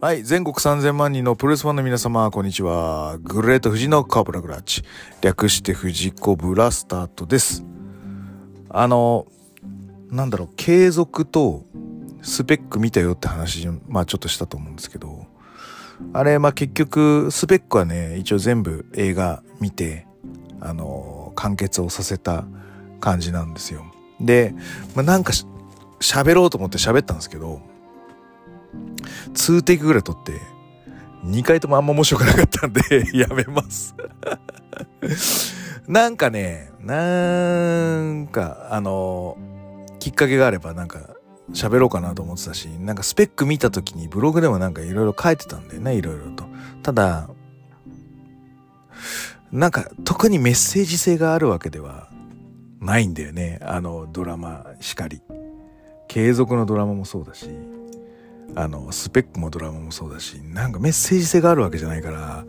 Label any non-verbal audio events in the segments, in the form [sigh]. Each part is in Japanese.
はい、全国3000万人のプロレスファンの皆様、こんにちは。グレート富士のカーブラグラッチ。略して富士コブラスタートです。あの、なんだろう、継続とスペック見たよって話、まあちょっとしたと思うんですけど、あれ、まあ結局、スペックはね、一応全部映画見て、あの、完結をさせた感じなんですよ。で、まあなんか喋ろうと思って喋ったんですけど、2テイクぐらい撮って、2回ともあんま面白くなかったんで、[laughs] やめます。[laughs] なんかね、なんか、あの、きっかけがあればなんか喋ろうかなと思ってたし、なんかスペック見た時にブログでもなんかいろいろ書いてたんだよね、いろいろと。ただ、なんか特にメッセージ性があるわけではないんだよね。あのドラマしかり。継続のドラマもそうだし、あの、スペックもドラマもそうだし、なんかメッセージ性があるわけじゃないから、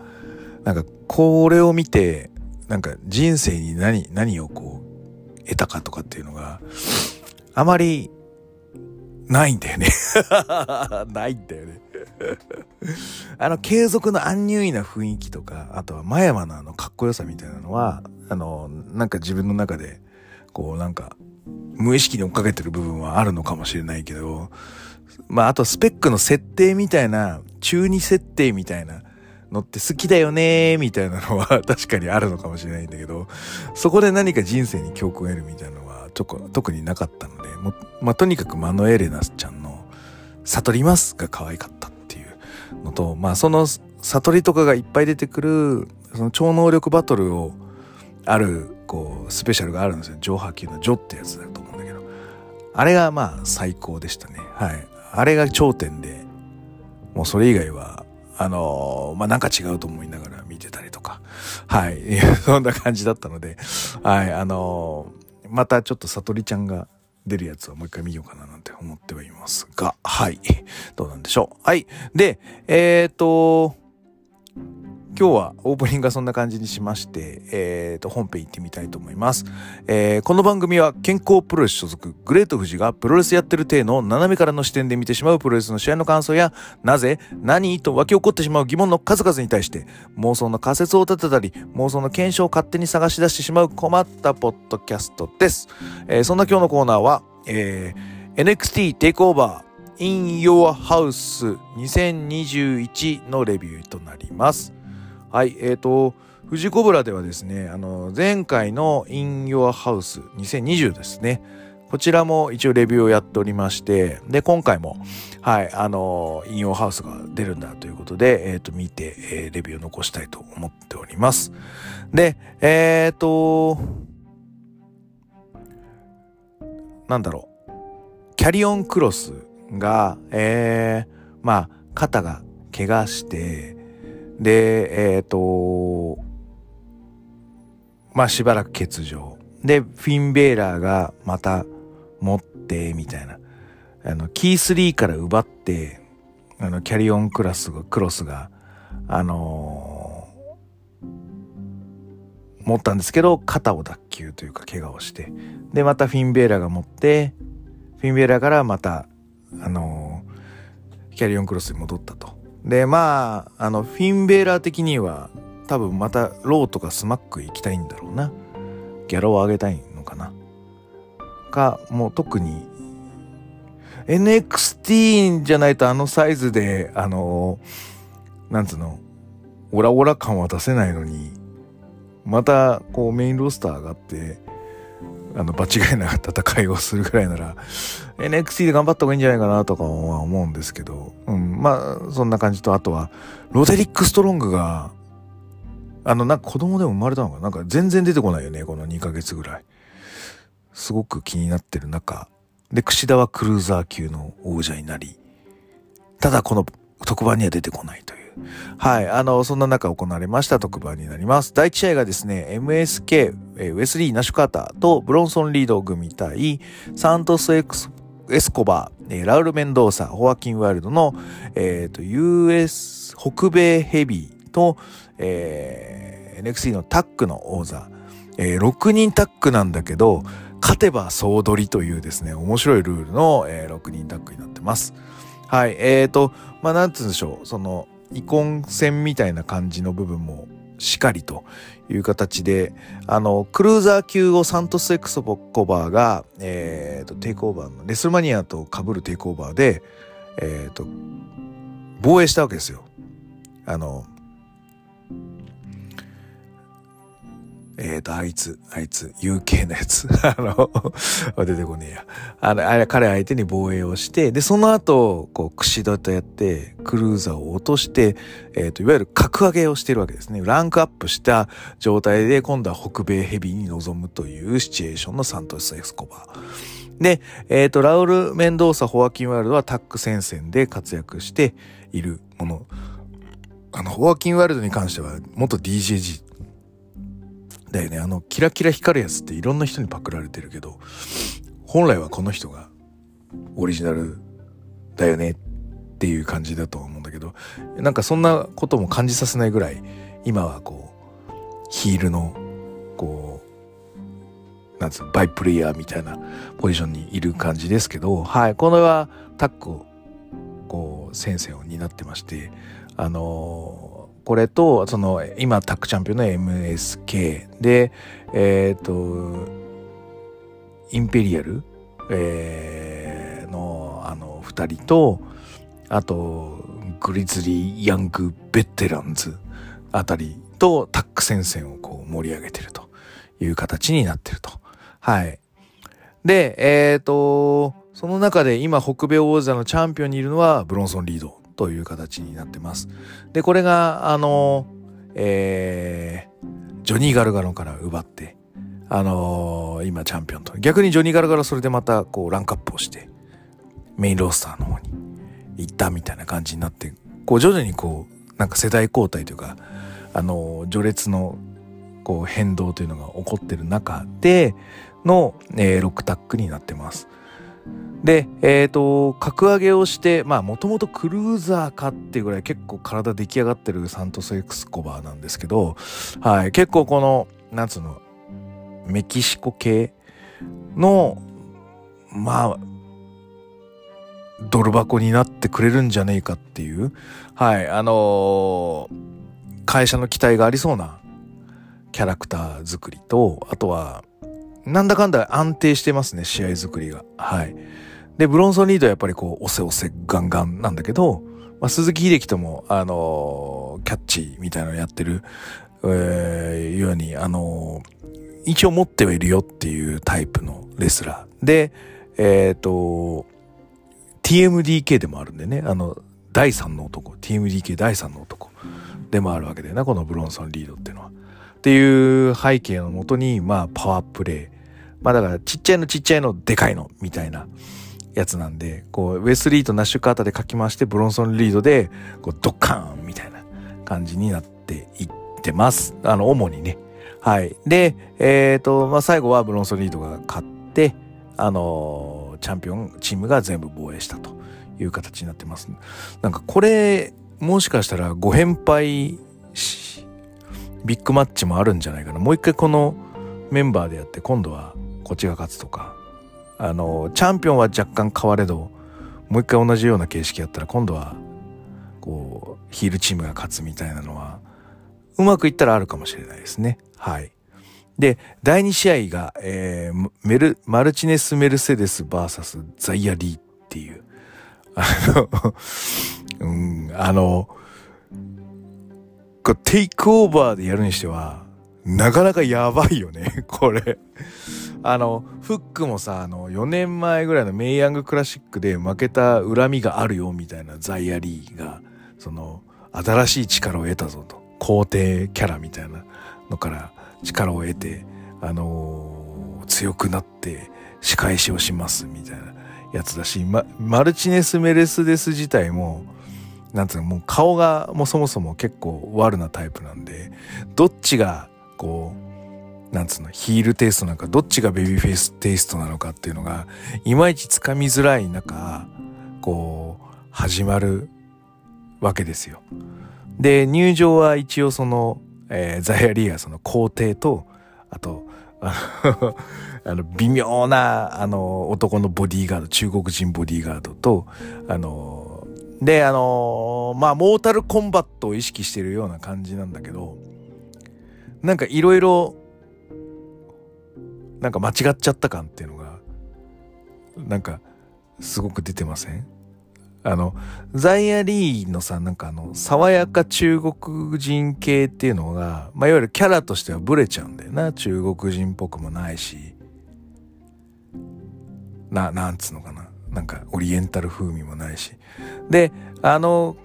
なんかこれを見て、なんか人生に何、何をこう、得たかとかっていうのが、あまり、ないんだよね。[laughs] ないんだよね。あの、継続のアンニュイな雰囲気とか、あとは前山のあの、かっこよさみたいなのは、あの、なんか自分の中で、こう、なんか、無意識に追っかけてる部分はあるのかもしれないけど、まあ、あとスペックの設定みたいな、中二設定みたいなのって好きだよねみたいなのは [laughs] 確かにあるのかもしれないんだけど、そこで何か人生に教訓を得るみたいなのはちょこ特になかったので、もまあ、とにかくマノエレナスちゃんの悟りますが可愛かったっていうのと、まあ、その悟りとかがいっぱい出てくる、その超能力バトルをある、こう、スペシャルがあるんですよ。上波級のジョってやつだと思うんだけど。あれがまあ最高でしたね。はい。あれが頂点で、もうそれ以外は、あのーまあ、なんか違うと思いながら見てたりとか、はい。[laughs] そんな感じだったので、はい。あのーまたちょっと悟りちゃんが出るやつをもう一回見ようかななんて思ってはいますが、はい。どうなんでしょう。はい。で、えっ、と、今日はオープニングがそんな感じにしまして、えー、と、本編行ってみたいと思います。えーこの番組は健康プロレス所属グレート富士がプロレスやってる体の斜めからの視点で見てしまうプロレスの試合の感想や、なぜ、何と湧き起こってしまう疑問の数々に対して妄想の仮説を立てたり、妄想の検証を勝手に探し出してしまう困ったポッドキャストです。えーそんな今日のコーナーは、えー NXT テイクオーバー In Your House 2021のレビューとなります。はい、えっ、と、富士コブラではですね、あの、前回の In Your House 2020ですね。こちらも一応レビューをやっておりまして、で、今回も、はい、あの、In Your House が出るんだということで、えっ、と、見て、えーレビューを残したいと思っております。で、えっ、と、なんだろう。キャリオンクロスが、えー、まあ、肩が怪我して、で、えっ、と、まあしばらく欠場。で、フィンベーラーがまた持って、みたいな。あの、キー3から奪って、あの、キャリオンクラス、クロスが、あのー持ったんですけど、肩を脱臼というか怪我をして。で、またフィンベーラーが持って、フィンベーラーからまた、あのーキャリオンクロスに戻ったと。で、まあ、あの、フィンベーラー的には、多分またローとかスマック行きたいんだろうな。ギャラを上げたいのかな。か、もう特に、NXT じゃないとあのサイズで、あのなんつうの、オラオラ感は出せないのに、また、こうメインロースター上がって、あの、場違いな戦いをするぐらいなら、NXT で頑張った方がいいんじゃないかなとかは思うんですけど、うん、まあ、そんな感じと、あとは、ロデリック・ストロングが、あの、なんか子供でも生まれたのかな？なんか全然出てこないよね、この2ヶ月ぐらい。すごく気になってる中、で、櫛田はクルーザー級の王者になり、ただこの特番には出てこないという。はい。あの、そんな中行われました特番になります。第1試合がですね、MSK、えーウェスリー・ナシュカーターとブロンソン・リード組対サントスエクス・エスコバー、えーラウル・メンドーサ、ホアキン・ワイルドの、えっ、と、US 北米ヘビーと、えー NXT のタッグの王座、えー6人タッグなんだけど、勝てば総取りというですね、面白いルールの、えー6人タッグになってます。はい。えーと、まあ、なんつうんでしょう。その、遺恨戦みたいな感じの部分もしかりという形で、あの、クルーザー級をサントスエクソボコバーが、えーと、テイクオーバーのレスルマニアと被るテイクオーバーで、えーと、防衛したわけですよ。あの、えっ、ー、と、あいつ、あいつ、UK のやつ。[laughs] あの、[laughs] 出てこねえや。あの、あれ、彼相手に防衛をして、で、その後、こう、串戸とやって、クルーザーを落として、えっ、ー、と、いわゆる格上げをしてるわけですね。ランクアップした状態で、今度は北米ヘビーに臨むというシチュエーションのサントス・エスコバー。で、えっ、ー、と、ラウル・メンドーサ・ホアキン・ワールドはタック戦線で活躍しているもの。あの、ホアキン・ワールドに関しては、元 DJG だよね。あの、キラキラ光るやつっていろんな人にパクられてるけど、本来はこの人がオリジナルだよねっていう感じだと思うんだけど、なんかそんなことも感じさせないぐらい、今はこう、ヒールの、こう、なんつうの、バイプレイヤーみたいなポジションにいる感じですけど、はい、これはタックを、こう、先生を担ってまして、あのーこれと、その、今、タックチャンピオンの MSK で、えっ、ー、と、インペリアル、えー、の、あの、二人と、あと、グリズリー・ヤング・ベテランズあたりとタック戦線をこう盛り上げてるという形になってると。はい。で、えっ、ー、と、その中で今北米王座のチャンピオンにいるのはブロンソン・リードという形になってます。で、これが、あの、えー、ジョニー・ガルガロから奪って、あのー、今チャンピオンと。逆にジョニー・ガルガロそれでまたこうランクアップをして、メインロースターの方に行ったみたいな感じになって、こう徐々にこう、なんか世代交代というか、あのー、序列のこう変動というのが起こってる中での、えー、ロックタックになってます。で、えっ、ー、と、格上げをして、まあ、もともとクルーザーかっていうぐらい結構体出来上がってるサントスエクスコバーなんですけど、はい、結構この、なんつうの、メキシコ系の、まあ、ドル箱になってくれるんじゃねえかっていう、はい、あのー、会社の期待がありそうなキャラクター作りと、あとは、なんだかんだ安定してますね、試合作りが。はい。で、ブロンソン・リードはやっぱりこう、押せ押せガンガンなんだけど、まあ、鈴木秀樹とも、あのー、キャッチみたいなのやってる、えー、ように、あのー、一応持ってはいるよっていうタイプのレスラー。で、えっ、ー、と、TMDK でもあるんでね、あの、第三の男、TMDK 第三の男でもあるわけだよな、このブロンソン・リードっていうのは。っていう背景のもとに、まあ、パワープレイ。まあだからちっちゃいのちっちゃいのでかいのみたいなやつなんで、こう、ウェスリーとナッシュカーターで書き回して、ブロンソンリードで、こう、ドッカーンみたいな感じになっていってます。あの、主にね。はい。で、えっ、ー、と、まあ、最後はブロンソンリードが勝って、あのチャンピオンチームが全部防衛したという形になってます。なんかこれ、もしかしたらご返敗しビッグマッチもあるんじゃないかな。もう一回このメンバーでやって、今度はこっちが勝つとか、あの、チャンピオンは若干変われど、もう一回同じような形式やったら今度は、こう、ヒールチームが勝つみたいなのは、うまくいったらあるかもしれないですね。はい。で、第2試合が、えー、メル、マルチネス・メルセデス VS ザイア・リーっていう、あの [laughs] うん、あの、こうテイクオーバーでやるにしては、なかなかやばいよね、これ。あの、フックもさ、あの、4年前ぐらいのメイヤングクラシックで負けた恨みがあるよ、みたいなザイアリーが、その、新しい力を得たぞと。皇帝キャラみたいなのから力を得て、あのー、強くなって仕返しをします、みたいなやつだし、ま、マルチネス・メルセデス自体も、なんつうの、もう顔がもうそもそも結構悪なタイプなんで、どっちが、こう、なんつうの、ヒールテイストなんか、どっちがベビーフェイステイストなのかっていうのが、いまいちつかみづらい中、こう、始まるわけですよ。で、入場は一応その、えー、ザイアリーがその皇帝と、あと、[laughs] あの、微妙な、あの、男のボディーガード、中国人ボディーガードと、あの、で、あの、まあ、モータルコンバットを意識してるような感じなんだけど、なんかいろいろ、なんか間違っちゃった感っていうのが、なんか、すごく出てません？あの、ザイアリーのさ、なんかあの、爽やか中国人系っていうのが、まあ、いわゆるキャラとしてはブレちゃうんだよな。中国人っぽくもないし。な、なんつうのかな。なんか、オリエンタル風味もないし。で、あの、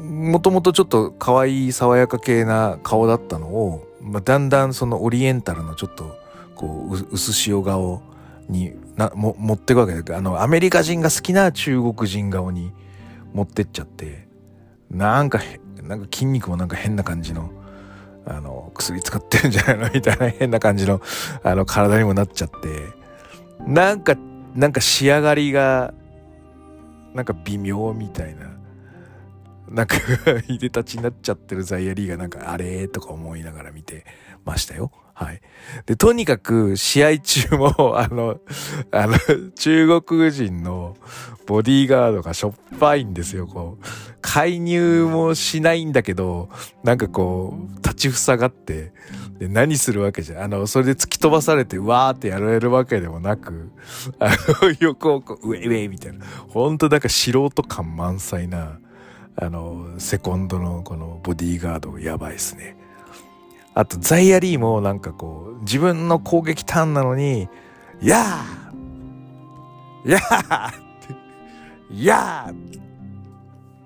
もともとちょっと可愛い爽やか系な顔だったのを、まあ、だんだんそのオリエンタルのちょっと、こう、薄塩顔になも持ってくわけだけど、あの、アメリカ人が好きな中国人顔に、持ってっちゃって、なんか、なんか筋肉もなんか変な感じの、あの、薬使ってるんじゃないのみたいな変な感じの、あの、体にもなっちゃって、なんか、なんか仕上がりが、なんか微妙みたいな、なんかいでたちになっちゃってるザイアリーがなんかあれとか思いながら見てましたよ。はい。で、とにかく試合中も、[laughs] あの、あの、中国人のボディーガードがしょっぱいんですよ、こう。介入もしないんだけど、なんかこう、立ちふさがって、で、何するわけじゃ。あの、それで突き飛ばされて、わーってやられるわけでもなく、あの、[laughs] 横をこう、ウェイウェイみたいな。ほんとなんか素人感満載な、あの、セコンドのこのボディーガードやばいっすね。あと、ザイアリーもなんかこう、自分の攻撃ターンなのに、やーやーって、やーっ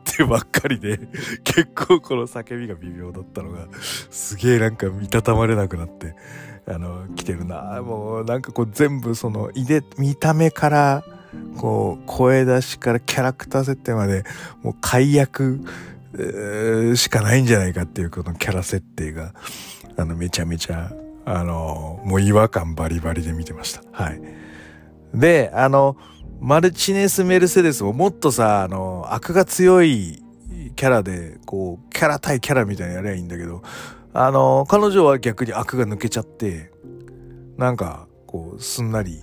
てばっかりで、結構この叫びが微妙だったのが、すげえなんか見たたまれなくなって、あの、来てるな。もうなんかこう全部その、いで、見た目から、こう、声出しからキャラクター設定まで、もう解約、しかないんじゃないかっていうこのキャラ設定が、あの、めちゃめちゃ、あの、もう違和感バリバリで見てました。はい。で、あの、マルチネス・メルセデスももっとさ、あの、悪が強いキャラで、こう、キャラ対キャラみたいなやりゃいいんだけど、あの、彼女は逆に悪が抜けちゃって、なんか、こう、すんなり、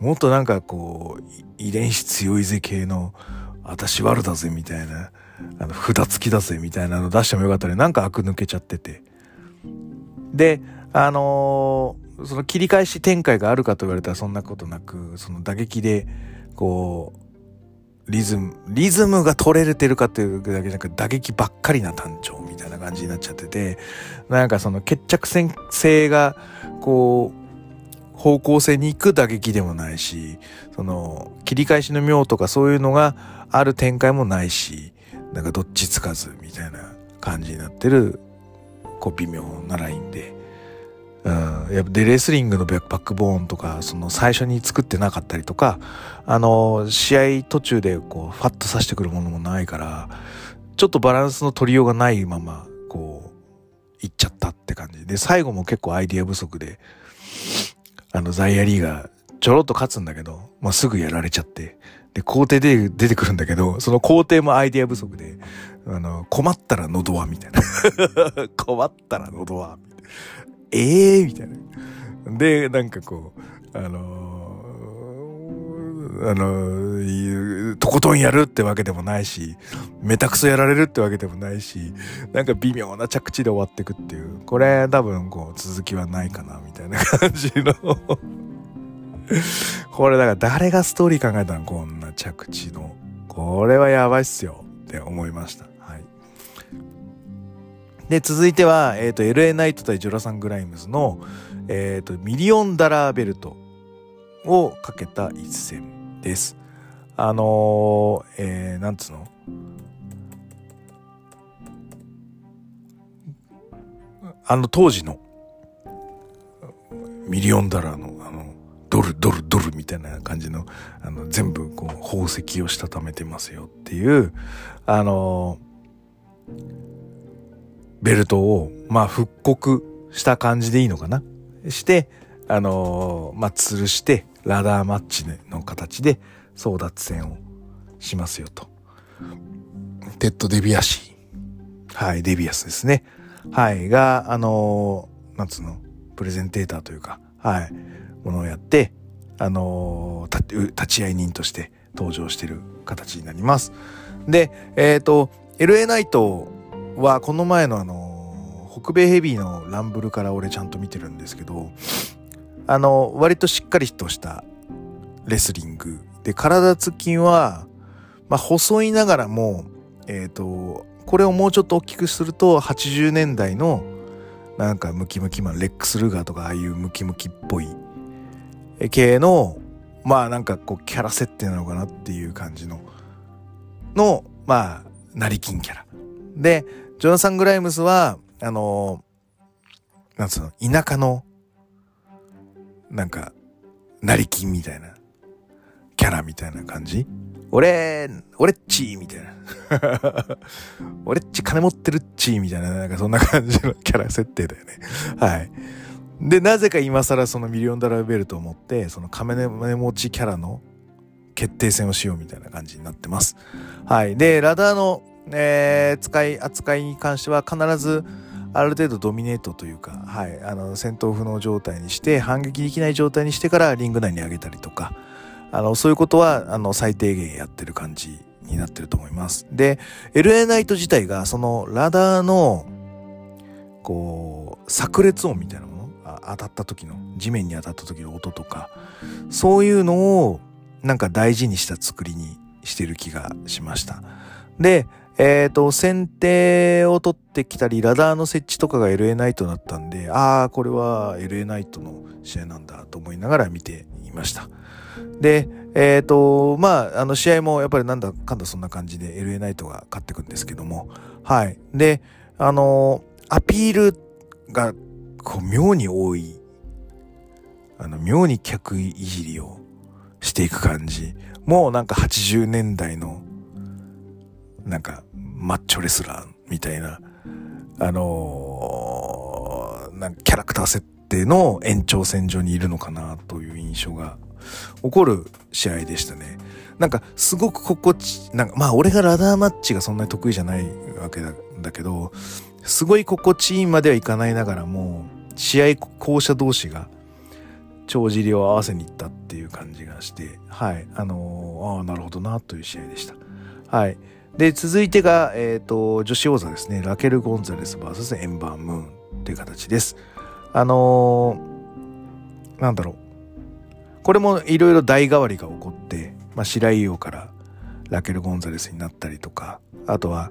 もっとなんかこう、遺伝子強いぜ系の、私悪だぜみたいな、あの、札付きだぜみたいなの出してもよかったね。なんか悪抜けちゃってて。で、あのー、その切り返し展開があるかと言われたらそんなことなく、その打撃で、こう、リズム、リズムが取れれてるかっていうだけじゃなく打撃ばっかりな単調みたいな感じになっちゃってて、なんかその決着線性が、こう、方向性に行く打撃でもないし、その、切り返しの妙とかそういうのがある展開もないし、なんかどっちつかずみたいな感じになってるこう微妙なラインで。うん、やっぱでレスリングのバックボーンとかその最初に作ってなかったりとかあの試合途中でこうファッとさしてくるものもないからちょっとバランスの取りようがないままこういっちゃったって感じで最後も結構アイディア不足であのザイアリーがちょろっと勝つんだけど、まあ、すぐやられちゃってで工程で出てくるんだけどその工程もアイディア不足であの、困ったら喉はみたいな。[laughs] 困ったら喉はみたいな。ええー、みたいな。で、なんかこう、あのー、あのー、とことんやるってわけでもないし、めたくそやられるってわけでもないし、なんか微妙な着地で終わってくっていう。これ多分こう続きはないかな、みたいな感じのこれだから誰がストーリー考えたのこんな着地の。これはやばいっすよって思いました。で、続いては、えっ、ー、と、LA ナイト対ジョラサン・グライムズの、えっ、ー、と、ミリオンダラーベルトをかけた一戦です。あのー、えー、なんつうの？あの当時のミリオンダラーのあのドルドルドルみたいな感じのあの全部こう宝石をしたためてますよっていうあのベルトを、まあ、復刻した感じでいいのかな？して、あの、まあ、吊るして、ラダーマッチの形で争奪戦をしますよと。テッド・デビアシー。はい、デビアスですね。はい、が、あの、なんつうの、プレゼンテーターというか、はい、ものをやって、あのー、立ち会い人として登場してる形になります。で、えっ、ー、と、LA ナイトはこの前のあのー、北米ヘビーのランブルから俺ちゃんと見てるんですけど、あの、割としっかりとしたレスリング。で、体つきは、まあ、細いながらも、えっ、と、これをもうちょっと大きくすると、80年代の、なんかムキムキマン、レックス・ルガーとか、ああいうムキムキっぽい系の、まあなんかこう、キャラ設定なのかなっていう感じの、の、まあ、成金キャラ。で、ジョナサン・グライムスは、あのなんつうの、田舎の、なんか、成金みたいな、キャラみたいな感じ俺、俺っちみたいな。[laughs] 俺っち金持ってるっちみたいな、なんかそんな感じのキャラ設定だよね。はい。で、なぜか今更そのミリオンダラーベルトを持って、その金持ちキャラの決定戦をしようみたいな感じになってます。はい。で、ラダーの、えー、使い、扱いに関しては必ず、ある程度ドミネートというか、はい、あの、戦闘不能状態にして、反撃できない状態にしてからリング内に上げたりとか、あの、そういうことは、あの、最低限やってる感じになってると思います。で、LA ナイト自体が、その、ラダーの、こう、炸裂音みたいなもの当たった時の、地面に当たった時の音とか、そういうのを、なんか大事にした作りにしてる気がしました。で、えっ、ー、と、先手を取ってきたり、ラダーの設置とかが LA ナイトだったんで、ああ、これは LA ナイトの試合なんだと思いながら見ていました。で、えっ、ー、と、まあ、あの試合もやっぱりなんだかんだそんな感じで LA ナイトが勝ってくんですけども、はい。で、あの、アピールが、こう、妙に多い、あの、妙に客いじりをしていく感じ。もうなんか80年代の、なんか、マッチョレスラーみたいな、あのー、なんかキャラクター設定の延長線上にいるのかなという印象が起こる試合でしたね。なんかすごく心地、なんかまあ俺がラダーマッチがそんなに得意じゃないわけだけど、すごい心地いいまではいかないながらも、試合校舎同士が帳尻を合わせに行ったっていう感じがして、はい、あのー、ああ、なるほどなという試合でした。はい。で、続いてが、えっ、ー、と、女子王座ですね。ラケル・ゴンザレス VS エンバー・ムーンっていう形です。あのー、なんだろう。これもいろいろ代替わりが起こって、まあ、白井王からラケル・ゴンザレスになったりとか、あとは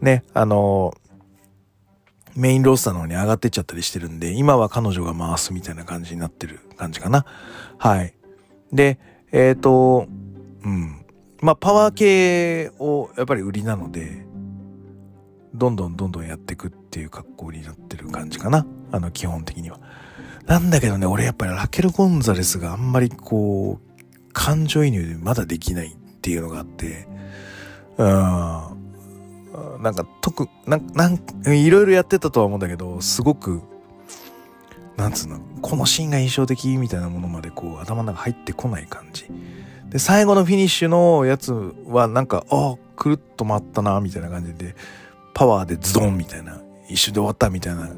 ね、あのー、メインロースターの方に上がってっちゃったりしてるんで、今は彼女が回すみたいな感じになってる感じかな。はい。で、えっ、ー、と、うん。まあ、パワー系をやっぱり売りなので、どんどんどんどんやっていくっていう格好になってる感じかな。あの、基本的には。なんだけどね、俺やっぱりラケル・ゴンザレスがあんまりこう、感情移入でまだできないっていうのがあって、うん、なんか特、な、な、いろいろやってたとは思うんだけど、すごく、なんつうの、このシーンが印象的みたいなものまでこう頭の中入ってこない感じ。で、最後のフィニッシュのやつはなんか、ああ、くるっと回ったな、みたいな感じで、パワーでズドンみたいな、一瞬で終わったみたいな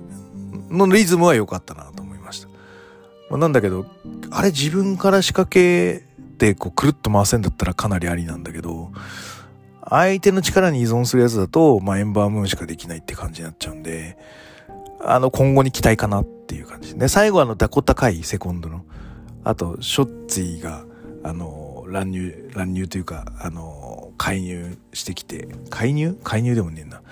のリズムは良かったなと思いました。まあ、なんだけど、あれ自分から仕掛けてこうくるっと回せんだったらかなりありなんだけど、相手の力に依存するやつだと、まあ、エンバームーンしかできないって感じになっちゃうんで、あの、今後に期待かなっていう感じで、最後あの、ダコタイセコンドの、あと、ショッツィが、あの、乱入、乱入というか、あの、介入してきて、介入？介入でもねえな。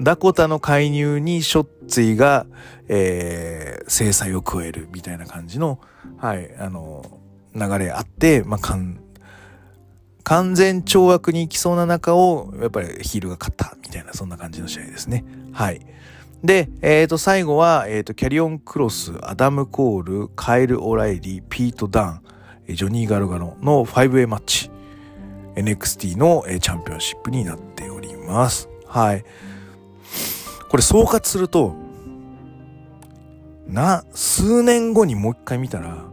ダコタの介入にショッツィが、えー、制裁を加えるみたいな感じの、はい、あの、流れあって、まあ、完全懲悪に行きそうな中を、やっぱりヒールが勝ったみたいな、そんな感じの試合ですね。はい。で、えっ、ー、と、最後は、えっ、ー、と、キャリオン・クロス、アダム・コール、カエル・オライリー、ピート・ダン、ジョニー・ガルガノの 5A マッチ、NXT のえチャンピオンシップになっております。はい。これ総括すると、な、数年後にもう一回見たら、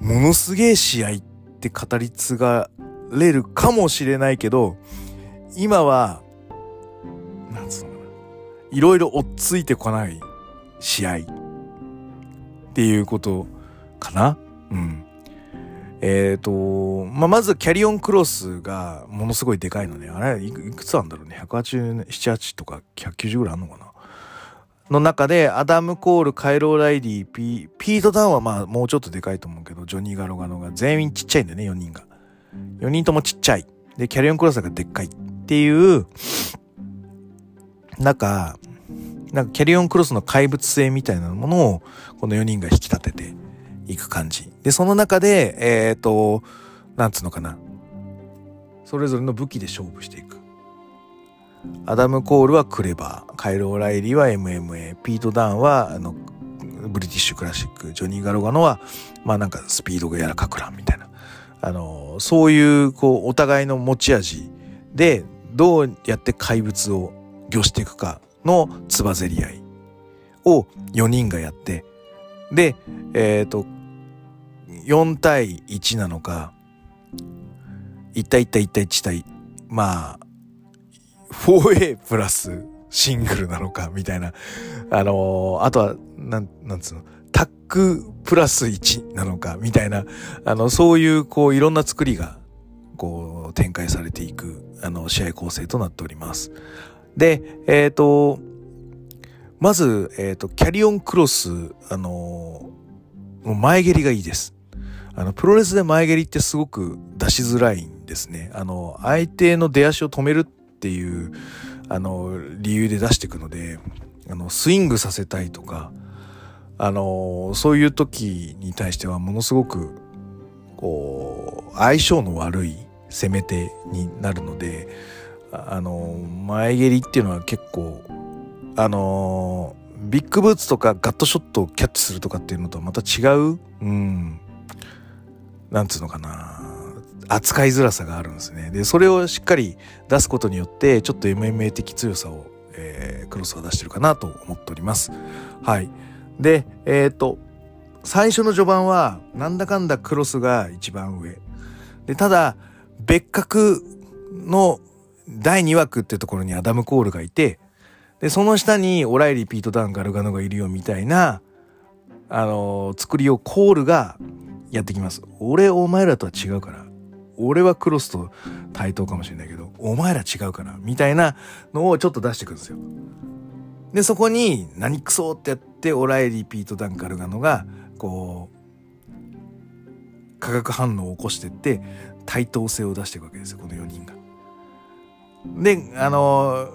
ものすげえ試合って語り継がれるかもしれないけど、今は、なんつうの。いろいろ追っついてこない試合っていうことかなうん。えっ、ー、と、まあ、まずキャリオンクロスがものすごいでかいのね。あれいくつあるんだろうね。187、8とか190ぐらいあんのかな。の中で、アダム・コール、カイロ・ライディ、ピピート・ダウンはまあもうちょっとでかいと思うけど、ジョニー・ガロガノが全員ちっちゃいんだよね、4人が。4人ともちっちゃい。で、キャリオン・クロスがでっかいっていう、なんか、なんかキャリオン・クロスの怪物性みたいなものを、この4人が引き立てていく感じ。で、その中で、えっ、ー、と、なんつうのかな。それぞれの武器で勝負していく。アダム・コールはクレバー、カイロ・オライリーは MMA、ピート・ダーンはあのブリティッシュクラシック、ジョニー・ガロガノは、まあなんかスピードがやらかくらんみたいな。あの、そういう、こう、お互いの持ち味で、どうやって怪物を御していくかのつばぜり合いを4人がやって、で、えっ、ー、と、4対1なのか、1対1対1対1対、まあ、4A プラスシングルなのか、みたいな。あのー、あとは、なん、なんつうの、タックプラス1なのか、みたいな、あの、そういう、こう、いろんな作りが、こう、展開されていく、あの、試合構成となっております。で、えっ、ー、と、まず、えっ、ー、と、キャリオンクロス、あの前蹴りがいいです。あの、プロレスで前蹴りってすごく出しづらいんですね。あの、相手の出足を止めるっていうあの理由で出していくのであのスイングさせたいとかあのそういう時に対してはものすごくこう相性の悪い攻め手になるのであの前蹴りっていうのは結構あのビッグブーツとかガットショットをキャッチするとかっていうのとはまた違ううんなんつうのかな扱いづらさがあるんですね。で、それをしっかり出すことによって、ちょっと MMA 的強さを、えー、クロスは出してるかなと思っております。はい。で、えっ、と、最初の序盤は、なんだかんだクロスが一番上。で、ただ、別格の第2枠ってところにアダム・コールがいて、で、その下にオライリー・ピート・ダウン・ガルガノがいるよみたいな、あのー、作りをコールがやってきます。俺、お前らとは違うから。俺はクロスと対等かもしれないけど、お前ら違うかなみたいなのをちょっと出してくるんですよ。で、そこに、何クソってやって、オライリ・ピート・ダンカルガノが、こう、化学反応を起こしてって、対等性を出していくわけですよ、この4人が。で、あの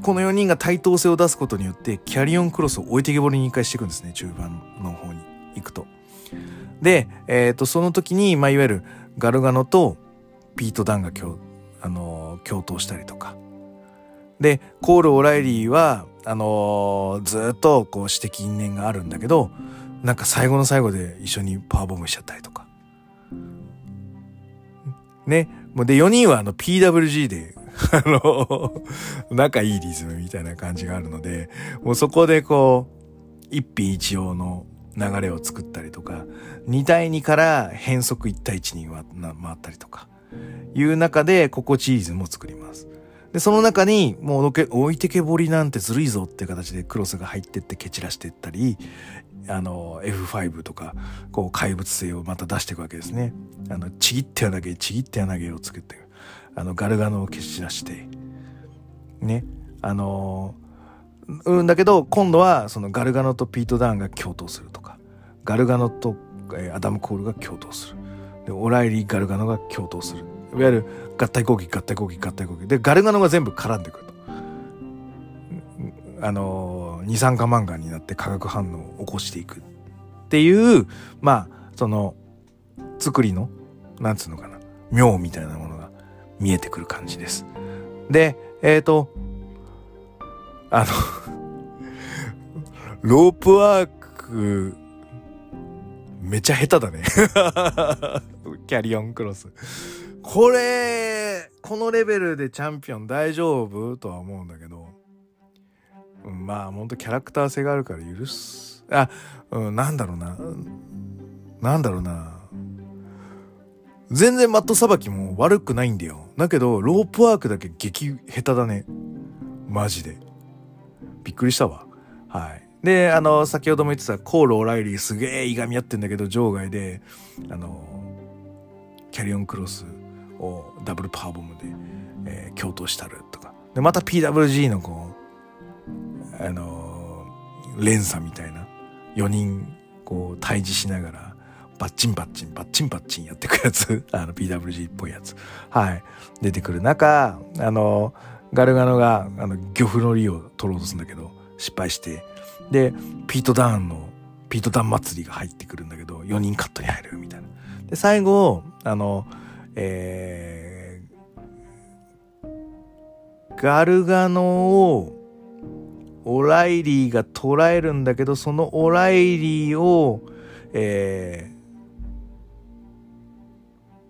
この4人が対等性を出すことによって、キャリオンクロスを置いてけぼりに一回していくんですね、中盤の方に行くと。で、え、ー、と、その時に、まあ、いわゆる、ガルガノとピート・ダンが共,、あの共闘したりとか。で、コール・オライリーは、あのー、ずっとこう指摘因縁があるんだけど、なんか最後の最後で一緒にパワーボムしちゃったりとか。ね。で、4人はあの PWG で、[laughs] あの、仲いいリズムみたいな感じがあるので、もうそこでこう、一品一様の流れを作ったりとか、2対2から変則1対1に回ったりとか、いう中で心地いいリズムを作ります。で、その中に、もう置いてけぼりなんてずるいぞっていう形でクロスが入ってって蹴散らしていったり、あの、F5 とか、こう、怪物性をまた出していくわけですね。あの、ちぎっては投げ、ちぎっては投げを作って、あの、ガルガノを蹴散らして、ね。あの、うんだけど、今度は、そのガルガノとピート・ダウンが共闘するとか、ガルガノとアダム・コールが共闘する。で、オライリー・ガルガノが共闘する。いわゆる合体攻撃、合体攻撃、合体攻撃。で、ガルガノが全部絡んでくると。あの、二酸化マンガンになって化学反応を起こしていくっていう、まあ、その、作りの、なんつうのかな、妙みたいなものが見えてくる感じです。で、えっ、ー、と、あの [laughs] ロープワークめちゃ下手だね [laughs] キャリオンクロス。これ、このレベルでチャンピオン大丈夫とは思うんだけど、うん、まあ、ほんとキャラクター性があるから許す。あ、うん、なんだろうな。なんだろうな。全然マットさばきも悪くないんだよ。だけど、ロープワークだけ激下手だね。マジで。びっくりしたわ。はい。で、あの、先ほども言ってたコール・オライリーすげえいがみ合ってんだけど、場外で、あの、キャリオンクロスダブルパワーボムで、えー、共闘したるとか。でまた PWG のこうあのー、連鎖みたいな。4人こう対峙しながらバッチンバッチンバッチンバッチンやってくやつ。[laughs] あの PWG っぽいやつ。はい。出てくる中あのガルガノがあの漁夫の利を取ろうとするんだけど失敗して。でピートダウンのピートダウン祭りが入ってくるんだけど4人カットに入るみたいな。で最後あのえー、ガルガノをオライリーが捉えるんだけどそのオライリーをえ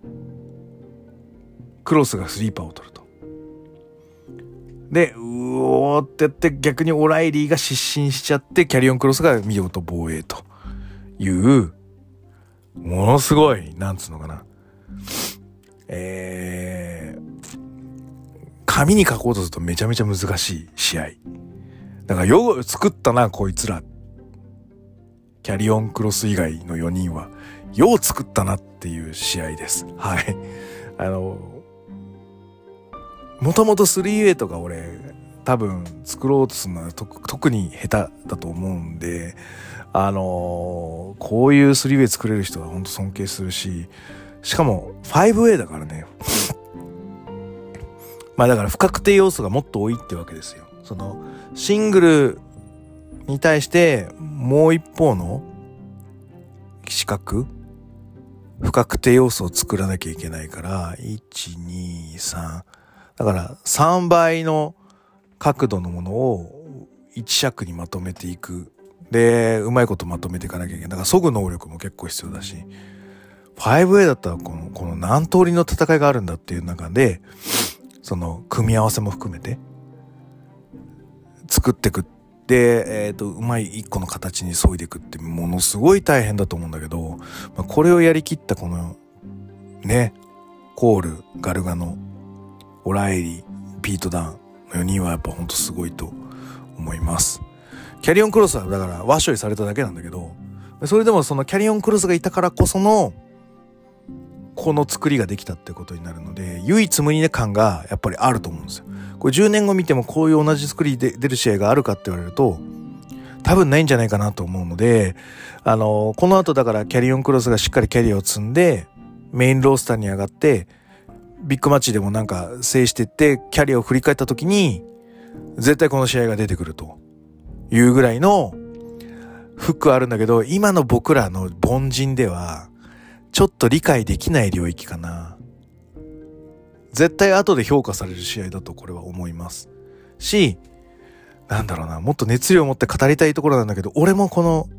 ー、クロスがスリーパーを取ると。で、うおーってやって逆にオライリーが失神しちゃってキャリオンクロスが見事防衛という、ものすごい、なんつうのかな。えー、紙に書こうとするとめちゃめちゃ難しい試合。だからよく作ったな、こいつら。キャリオンクロス以外の4人は。よう作ったなっていう試合です。はい。あの、もともと 3A とか俺多分作ろうとするのは特に下手だと思うんであの、こういう 3way 作れる人は本当尊敬するししかも 5way だからね。[laughs] まあだから不確定要素がもっと多いってわけですよ。そのシングルに対してもう一方の四角不確定要素を作らなきゃいけないから123だから3倍の角度のものを1尺にまとめていく。で、うまいことまとめていかなきゃいけない。だから、削ぐ能力も結構必要だし、5A だったらこの、この何通りの戦いがあるんだっていう中で、その、組み合わせも含めて、作ってくで、えっ、ー、と、うまい。一個の形に削い。でいくってものすごい大変だと思うんだけど、まあ、これをやりきったこの、ね、コール、ガルガのオライリー、ピート・ダンの4人はやっぱほんとすごい。と思い。ます。キャリオンクロスはだから和処理されただけなんだけど、それでもそのキャリオンクロスがい。たからこその、この作りができたってことになるので、唯一無二な感がやっぱりあると思うんですよ。これ10年後見てもこういう同じ作りで出る試合があるかって言われると、多分ないんじゃないかなと思うので、あの、この後だからキャリオンクロスがしっかりキャリアを積んで、メインロースターに上がって、ビッグマッチでもなんか制してってキャリアを振り返った時に絶対この試合が出てくるというぐらいのフックはあるんだけど今の僕らの凡人ではちょっと理解できない領域かな絶対後で評価される試合だとこれは思いますしなんだろうなもっと熱量を持って語りたいところなんだけど俺もこの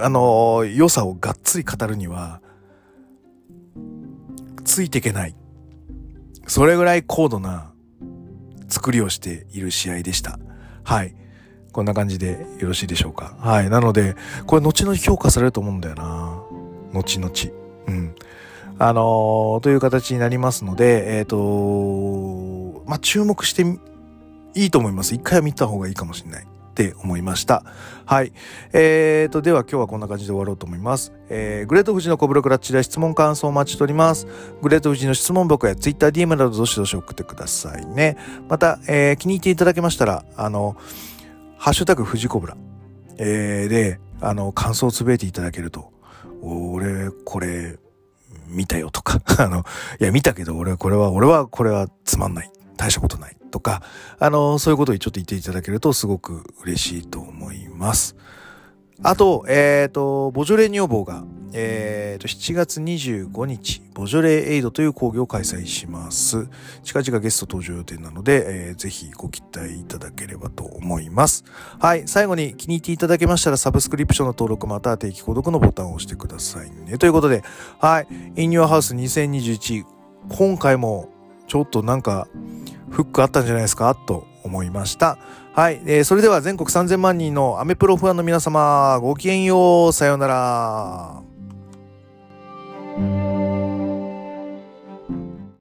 あの良さをがっつり語るにはついていけない。それぐらい高度な作りをしている試合でした。はい。こんな感じでよろしいでしょうか？はい。なので、これ後々評価されると思うんだよな。後々。うん。あのー、という形になりますので、えっ、ー、とまあ、注目していいと思います。一回は見た方がいいかもしれない。って思いました。はい。えーと、では今日はこんな感じで終わろうと思います。えー、グレート富士のコブロクラッチで質問感想をお待ちしております。グレート富士の質問箱や Twitter、DM などどしどし送ってくださいね。また、えー、気に入っていただけましたら、あの、ハッシュタグ富士コブラ、えー、で、あの、感想をつぶえていただけると、俺、これ、見たよとか、[laughs] あの、いや、見たけど、俺、これは、俺は、これはつまんない。大したことない。とか、あの、そういうことをちょっと言っていただけるとすごく嬉しいと思います。あと、えっ、ー、と、ボジョレ女房が、えっ、ー、と、7月25日、ボジョレエイドという講義を開催します。近々ゲスト登場予定なので、えー、ぜひご期待いただければと思います。はい。最後に気に入っていただけましたら、サブスクリプションの登録または定期購読のボタンを押してくださいね。ということで、はい。In Your House 2021、今回もちょっとなんか、フックあったんじゃないですか？と思いました。はい、えー、それでは全国3000万人のアメプロファンの皆様、ごきげんよう、さようなら。